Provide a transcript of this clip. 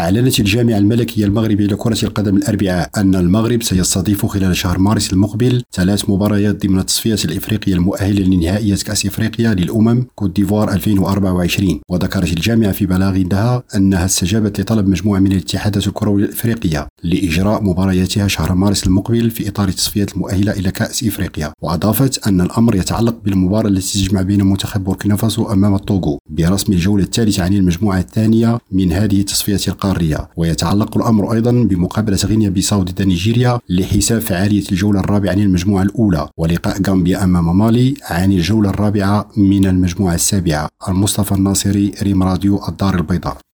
أعلنت الجامعة الملكية المغربية لكرة القدم الأربعاء أن المغرب سيستضيف خلال شهر مارس المقبل ثلاث مباريات ضمن التصفيات الإفريقية المؤهلة لنهائيات كأس إفريقيا للأمم كوت ديفوار 2024 وذكرت الجامعة في بلاغ لها أنها استجابت لطلب مجموعة من الاتحادات الكروية الإفريقية لإجراء مبارياتها شهر مارس المقبل في إطار التصفيات المؤهلة إلى كأس إفريقيا. وأضافت أن الأمر يتعلق بالمباراة التي تجمع بين منتخب بوركينا فاسو أمام الطوغو. برسم الجولة الثالثة عن المجموعة الثانية من هذه التصفيات القارية ويتعلق الأمر أيضا بمقابلة غينيا بيساو ضد نيجيريا لحساب فعالية الجولة الرابعة عن المجموعة الأولى ولقاء غامبيا أمام مالي عن الجولة الرابعة من المجموعة السابعة. المصطفى الناصري ريم راديو الدار البيضاء.